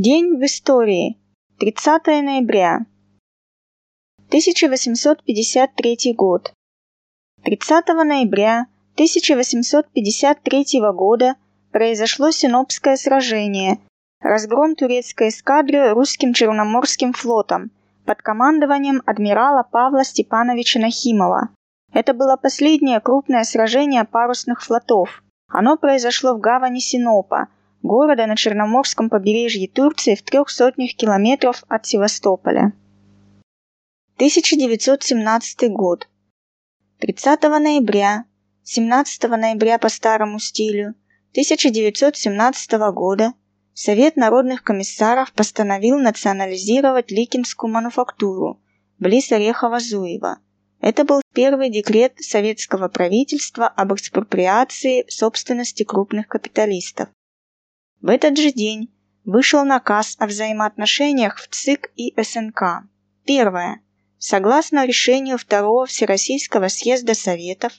День в истории. 30 ноября. 1853 год. 30 ноября 1853 года произошло Синопское сражение, разгром турецкой эскадры русским Черноморским флотом под командованием адмирала Павла Степановича Нахимова. Это было последнее крупное сражение парусных флотов. Оно произошло в гавани Синопа – города на Черноморском побережье Турции в трех сотнях километров от Севастополя. 1917 год. 30 ноября, 17 ноября по старому стилю 1917 года Совет народных комиссаров постановил национализировать Ликинскую мануфактуру близ Орехова-Зуева. Это был первый декрет советского правительства об экспроприации собственности крупных капиталистов. В этот же день вышел наказ о взаимоотношениях в ЦИК и СНК. Первое. Согласно решению Второго Всероссийского съезда Советов,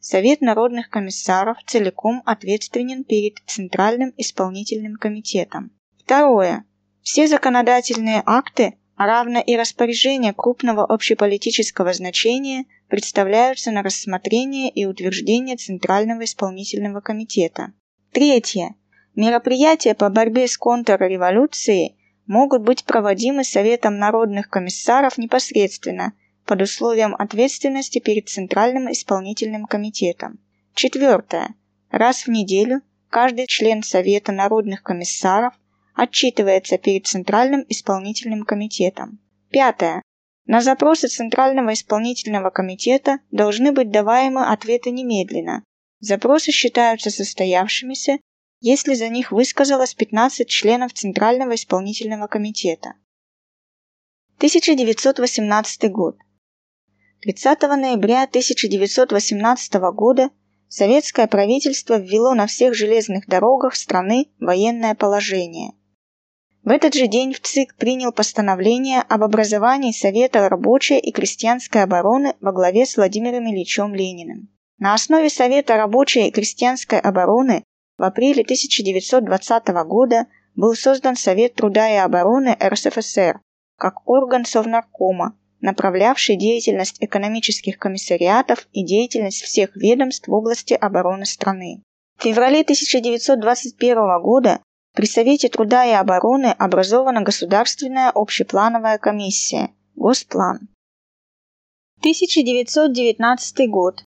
Совет народных комиссаров целиком ответственен перед Центральным исполнительным комитетом. Второе. Все законодательные акты, а равно и распоряжения крупного общеполитического значения представляются на рассмотрение и утверждение Центрального исполнительного комитета. Третье. Мероприятия по борьбе с контрреволюцией могут быть проводимы Советом народных комиссаров непосредственно под условием ответственности перед Центральным исполнительным комитетом. Четвертое. Раз в неделю каждый член Совета народных комиссаров отчитывается перед Центральным исполнительным комитетом. Пятое. На запросы Центрального исполнительного комитета должны быть даваемы ответы немедленно. Запросы считаются состоявшимися если за них высказалось 15 членов Центрального исполнительного комитета. 1918 год. 30 ноября 1918 года советское правительство ввело на всех железных дорогах страны военное положение. В этот же день в ЦИК принял постановление об образовании Совета рабочей и крестьянской обороны во главе с Владимиром Ильичем Лениным. На основе Совета рабочей и крестьянской обороны в апреле 1920 года был создан Совет труда и обороны РСФСР как орган Совнаркома, направлявший деятельность экономических комиссариатов и деятельность всех ведомств в области обороны страны. В феврале 1921 года при Совете труда и обороны образована Государственная общеплановая комиссия Госплан. 1919 год.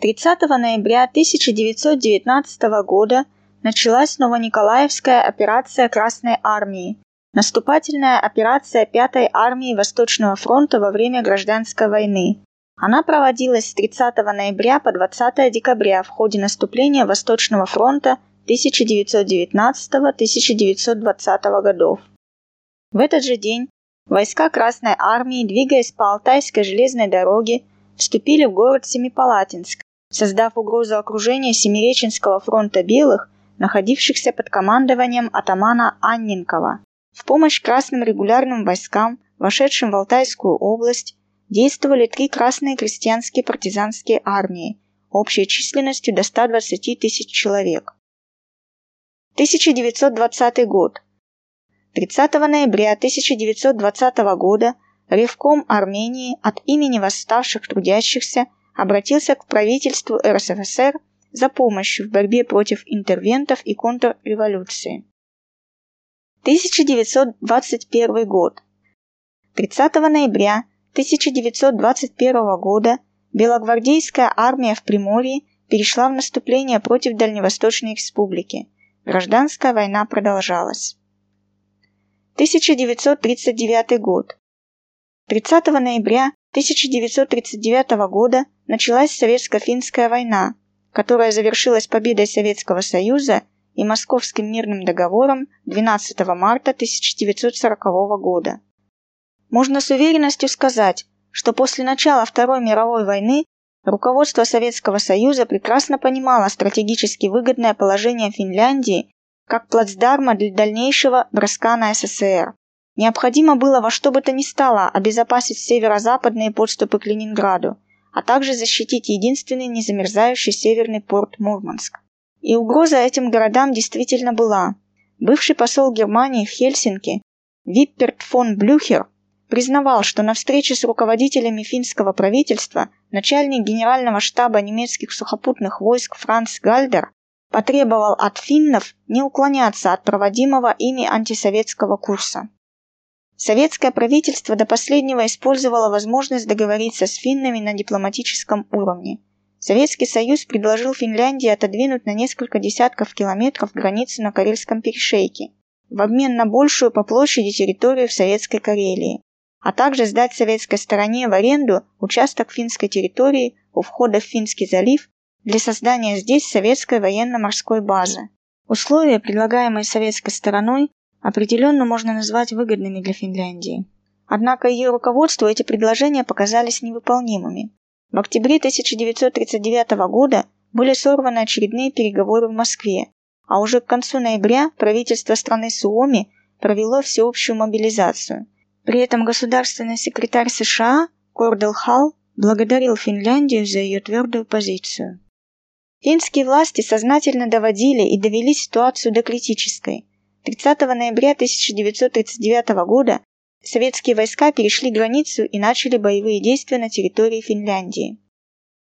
30 ноября 1919 года началась Новониколаевская операция Красной Армии, наступательная операция 5-й армии Восточного фронта во время Гражданской войны. Она проводилась с 30 ноября по 20 декабря в ходе наступления Восточного фронта 1919-1920 годов. В этот же день войска Красной Армии, двигаясь по Алтайской железной дороге, вступили в город Семипалатинск, создав угрозу окружения Семиреченского фронта белых, находившихся под командованием атамана Анненкова. В помощь красным регулярным войскам, вошедшим в Алтайскую область, действовали три красные крестьянские партизанские армии, общей численностью до 120 тысяч человек. 1920 год. 30 ноября 1920 года Ревком Армении от имени восставших трудящихся обратился к правительству РСФСР за помощью в борьбе против интервентов и контрреволюции. 1921 год. 30 ноября 1921 года Белогвардейская армия в Приморье перешла в наступление против Дальневосточной республики. Гражданская война продолжалась. 1939 год. 30 ноября 1939 года началась Советско-финская война, которая завершилась победой Советского Союза и Московским мирным договором 12 марта 1940 года. Можно с уверенностью сказать, что после начала Второй мировой войны руководство Советского Союза прекрасно понимало стратегически выгодное положение Финляндии как плацдарма для дальнейшего броска на СССР. Необходимо было во что бы то ни стало обезопасить северо-западные подступы к Ленинграду, а также защитить единственный незамерзающий северный порт Мурманск. И угроза этим городам действительно была. бывший посол Германии в Хельсинки Випперт фон Блюхер признавал, что на встрече с руководителями финского правительства начальник генерального штаба немецких сухопутных войск Франц Гальдер потребовал от финнов не уклоняться от проводимого ими антисоветского курса. Советское правительство до последнего использовало возможность договориться с финнами на дипломатическом уровне. Советский Союз предложил Финляндии отодвинуть на несколько десятков километров границу на Карельском перешейке в обмен на большую по площади территорию в Советской Карелии, а также сдать советской стороне в аренду участок финской территории у входа в Финский залив для создания здесь советской военно-морской базы. Условия, предлагаемые советской стороной, определенно можно назвать выгодными для Финляндии. Однако ее руководству эти предложения показались невыполнимыми. В октябре 1939 года были сорваны очередные переговоры в Москве, а уже к концу ноября правительство страны Суоми провело всеобщую мобилизацию. При этом государственный секретарь США Кордел Халл благодарил Финляндию за ее твердую позицию. Финские власти сознательно доводили и довели ситуацию до критической. 30 ноября 1939 года советские войска перешли границу и начали боевые действия на территории Финляндии.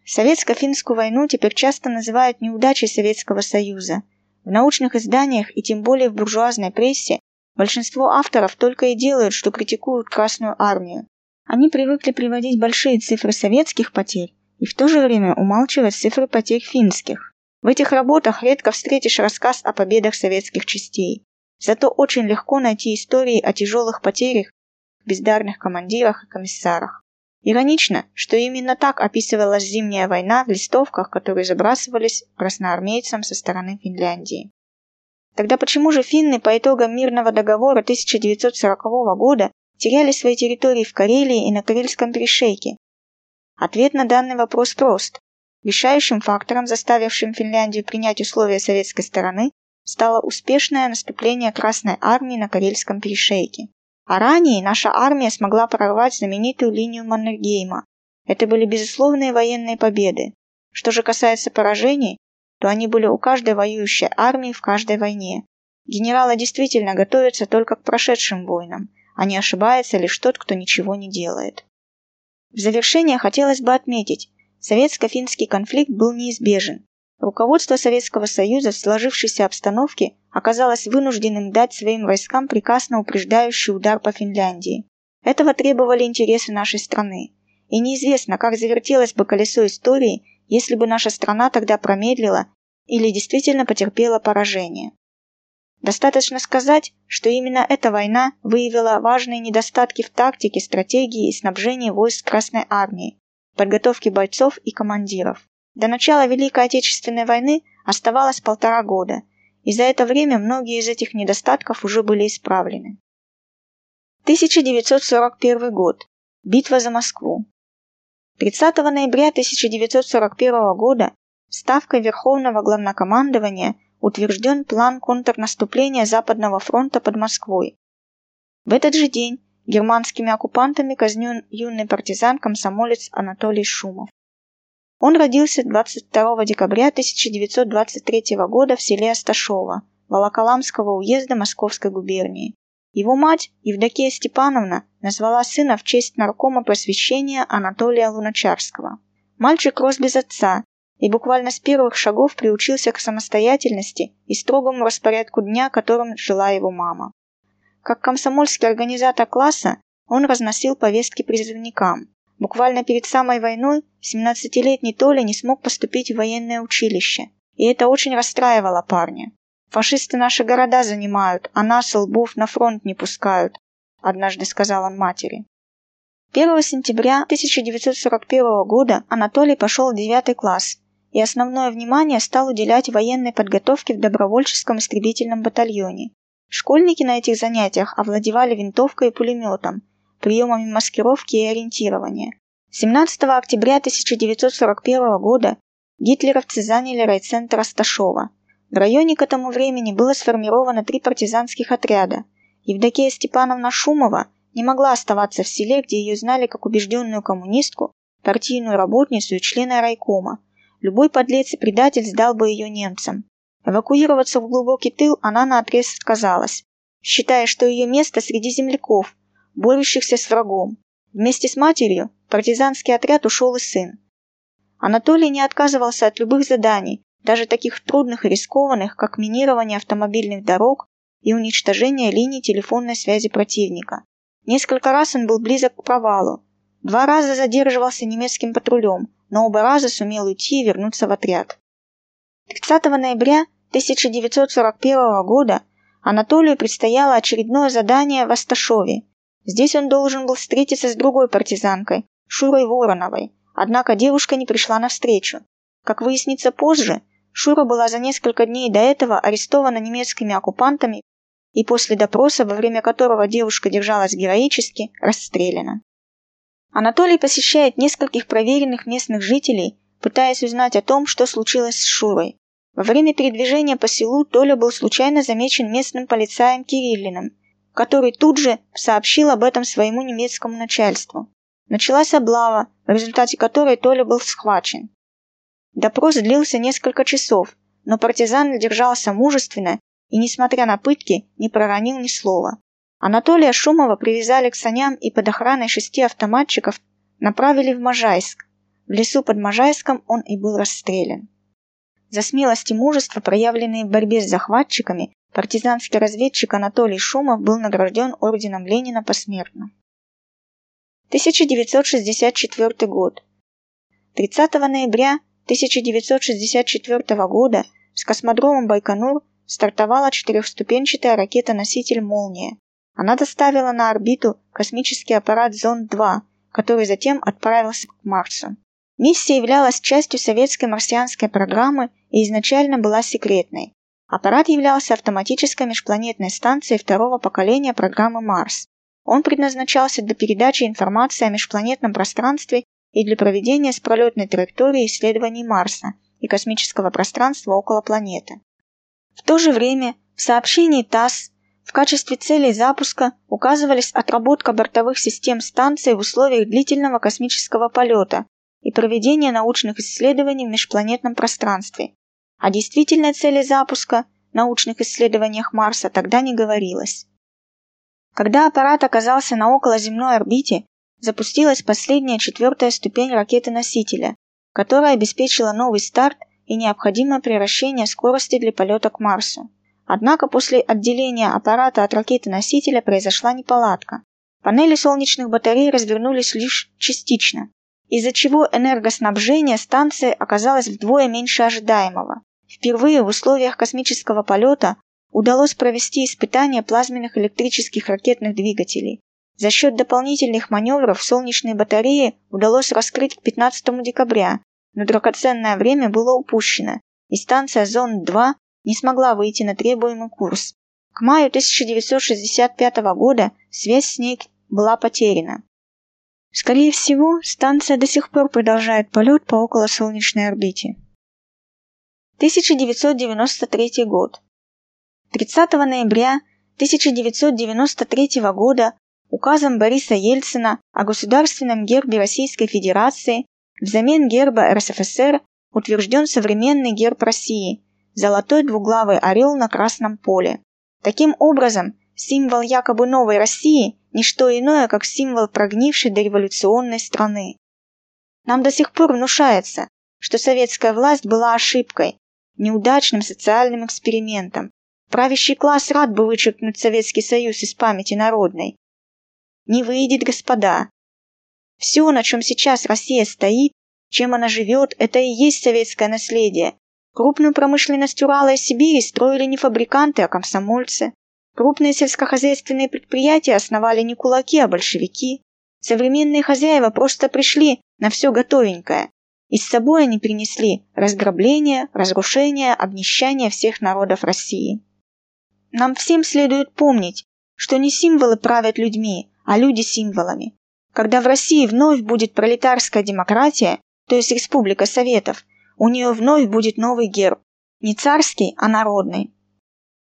Советско-финскую войну теперь часто называют неудачей Советского Союза. В научных изданиях и тем более в буржуазной прессе большинство авторов только и делают, что критикуют Красную Армию. Они привыкли приводить большие цифры советских потерь, и в то же время умалчивать цифры потерь финских. В этих работах редко встретишь рассказ о победах советских частей. Зато очень легко найти истории о тяжелых потерях, бездарных командирах и комиссарах. Иронично, что именно так описывалась зимняя война в листовках, которые забрасывались красноармейцам со стороны Финляндии. Тогда почему же финны по итогам мирного договора 1940 года теряли свои территории в Карелии и на Карельском перешейке, Ответ на данный вопрос прост. Решающим фактором, заставившим Финляндию принять условия советской стороны, стало успешное наступление Красной Армии на Карельском перешейке. А ранее наша армия смогла прорвать знаменитую линию Маннергейма. Это были безусловные военные победы. Что же касается поражений, то они были у каждой воюющей армии в каждой войне. Генералы действительно готовятся только к прошедшим войнам, а не ошибается лишь тот, кто ничего не делает. В завершение хотелось бы отметить, советско-финский конфликт был неизбежен. Руководство Советского Союза в сложившейся обстановке оказалось вынужденным дать своим войскам приказ на упреждающий удар по Финляндии. Этого требовали интересы нашей страны. И неизвестно, как завертелось бы колесо истории, если бы наша страна тогда промедлила или действительно потерпела поражение. Достаточно сказать, что именно эта война выявила важные недостатки в тактике, стратегии и снабжении войск Красной Армии, подготовке бойцов и командиров. До начала Великой Отечественной войны оставалось полтора года, и за это время многие из этих недостатков уже были исправлены. 1941 год. Битва за Москву. 30 ноября 1941 года Ставкой Верховного Главнокомандования – утвержден план контрнаступления Западного фронта под Москвой. В этот же день германскими оккупантами казнен юный партизан-комсомолец Анатолий Шумов. Он родился 22 декабря 1923 года в селе Асташово Волоколамского уезда Московской губернии. Его мать, Евдокия Степановна, назвала сына в честь наркома просвещения Анатолия Луначарского. Мальчик рос без отца и буквально с первых шагов приучился к самостоятельности и строгому распорядку дня, которым жила его мама. Как комсомольский организатор класса, он разносил повестки призывникам. Буквально перед самой войной 17-летний Толя не смог поступить в военное училище, и это очень расстраивало парня. «Фашисты наши города занимают, а нас, лбов, на фронт не пускают», – однажды сказал он матери. 1 сентября 1941 года Анатолий пошел в 9 класс и основное внимание стал уделять военной подготовке в добровольческом истребительном батальоне. Школьники на этих занятиях овладевали винтовкой и пулеметом, приемами маскировки и ориентирования. 17 октября 1941 года гитлеровцы заняли райцентр Асташова. В районе к этому времени было сформировано три партизанских отряда. Евдокия Степановна Шумова не могла оставаться в селе, где ее знали как убежденную коммунистку, партийную работницу и члена райкома, Любой подлец и предатель сдал бы ее немцам. Эвакуироваться в глубокий тыл она наотрез отказалась, считая, что ее место среди земляков, борющихся с врагом. Вместе с матерью партизанский отряд ушел и сын. Анатолий не отказывался от любых заданий, даже таких трудных и рискованных, как минирование автомобильных дорог и уничтожение линий телефонной связи противника. Несколько раз он был близок к провалу. Два раза задерживался немецким патрулем, но оба раза сумел уйти и вернуться в отряд. 30 ноября 1941 года Анатолию предстояло очередное задание в Асташове. Здесь он должен был встретиться с другой партизанкой, Шурой Вороновой, однако девушка не пришла навстречу. Как выяснится позже, Шура была за несколько дней до этого арестована немецкими оккупантами и после допроса, во время которого девушка держалась героически, расстреляна. Анатолий посещает нескольких проверенных местных жителей, пытаясь узнать о том, что случилось с Шурой. Во время передвижения по селу Толя был случайно замечен местным полицаем Кириллиным, который тут же сообщил об этом своему немецкому начальству. Началась облава, в результате которой Толя был схвачен. Допрос длился несколько часов, но партизан держался мужественно и, несмотря на пытки, не проронил ни слова. Анатолия Шумова привязали к саням и под охраной шести автоматчиков направили в Можайск. В лесу под Можайском он и был расстрелян. За смелость и мужество, проявленные в борьбе с захватчиками, партизанский разведчик Анатолий Шумов был награжден орденом Ленина посмертно. 1964 год. 30 ноября 1964 года с космодромом Байконур стартовала четырехступенчатая ракета-носитель «Молния». Она доставила на орбиту космический аппарат «Зонд-2», который затем отправился к Марсу. Миссия являлась частью советской марсианской программы и изначально была секретной. Аппарат являлся автоматической межпланетной станцией второго поколения программы Марс. Он предназначался для передачи информации о межпланетном пространстве и для проведения с пролетной траектории исследований Марса и космического пространства около планеты. В то же время в сообщении ТАСС в качестве целей запуска указывались отработка бортовых систем станции в условиях длительного космического полета и проведение научных исследований в межпланетном пространстве. О действительной цели запуска научных исследованиях Марса тогда не говорилось. Когда аппарат оказался на околоземной орбите, запустилась последняя четвертая ступень ракеты-носителя, которая обеспечила новый старт и необходимое превращение скорости для полета к Марсу. Однако после отделения аппарата от ракеты-носителя произошла неполадка. Панели солнечных батарей развернулись лишь частично, из-за чего энергоснабжение станции оказалось вдвое меньше ожидаемого. Впервые в условиях космического полета удалось провести испытания плазменных электрических ракетных двигателей, за счет дополнительных маневров солнечные батареи удалось раскрыть к 15 декабря, но драгоценное время было упущено, и станция Зонд-2 не смогла выйти на требуемый курс. К маю 1965 года связь с ней была потеряна. Скорее всего, станция до сих пор продолжает полет по околосолнечной орбите. 1993 год. 30 ноября 1993 года указом Бориса Ельцина о государственном гербе Российской Федерации взамен герба РСФСР утвержден современный герб России – золотой двуглавый орел на красном поле. Таким образом, символ якобы новой России – не что иное, как символ прогнившей дореволюционной страны. Нам до сих пор внушается, что советская власть была ошибкой, неудачным социальным экспериментом. Правящий класс рад бы вычеркнуть Советский Союз из памяти народной, не выйдет, господа. Все, на чем сейчас Россия стоит, чем она живет, это и есть советское наследие. Крупную промышленность Урала и Сибири строили не фабриканты, а комсомольцы. Крупные сельскохозяйственные предприятия основали не кулаки, а большевики. Современные хозяева просто пришли на все готовенькое. И с собой они принесли разграбление, разрушение, обнищание всех народов России. Нам всем следует помнить, что не символы правят людьми, а люди символами. Когда в России вновь будет пролетарская демократия, то есть республика Советов, у нее вновь будет новый герб. Не царский, а народный.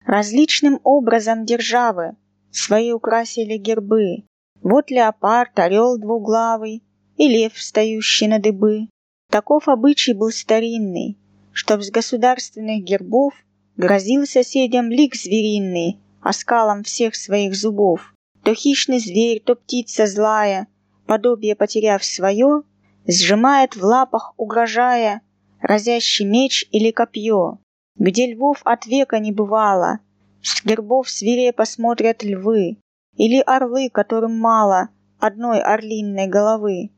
Различным образом державы свои украсили гербы. Вот леопард, орел двуглавый и лев, встающий на дыбы. Таков обычай был старинный, чтоб с государственных гербов Грозил соседям лик звериный, оскалом всех своих зубов. То хищный зверь, то птица злая, подобие потеряв свое, Сжимает в лапах, угрожая, разящий меч или копье. Где львов от века не бывало, с гербов свирепо смотрят львы, Или орлы, которым мало одной орлинной головы.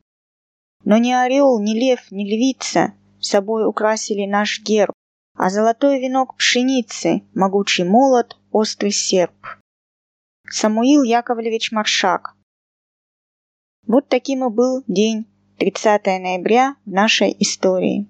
Но ни орел, ни лев, ни львица собой украсили наш герб, а золотой венок пшеницы, могучий молот, острый серп. Самуил Яковлевич Маршак. Вот таким и был день 30 ноября в нашей истории.